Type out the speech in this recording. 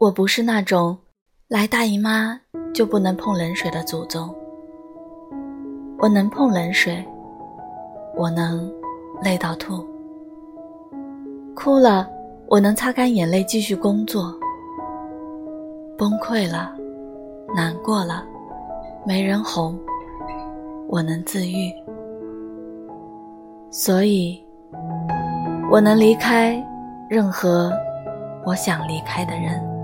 我不是那种来大姨妈就不能碰冷水的祖宗。我能碰冷水我能累到吐。哭了我能擦干眼泪继续工作。崩溃了难过了没人哄我能自愈。所以我能离开任何我想离开的人。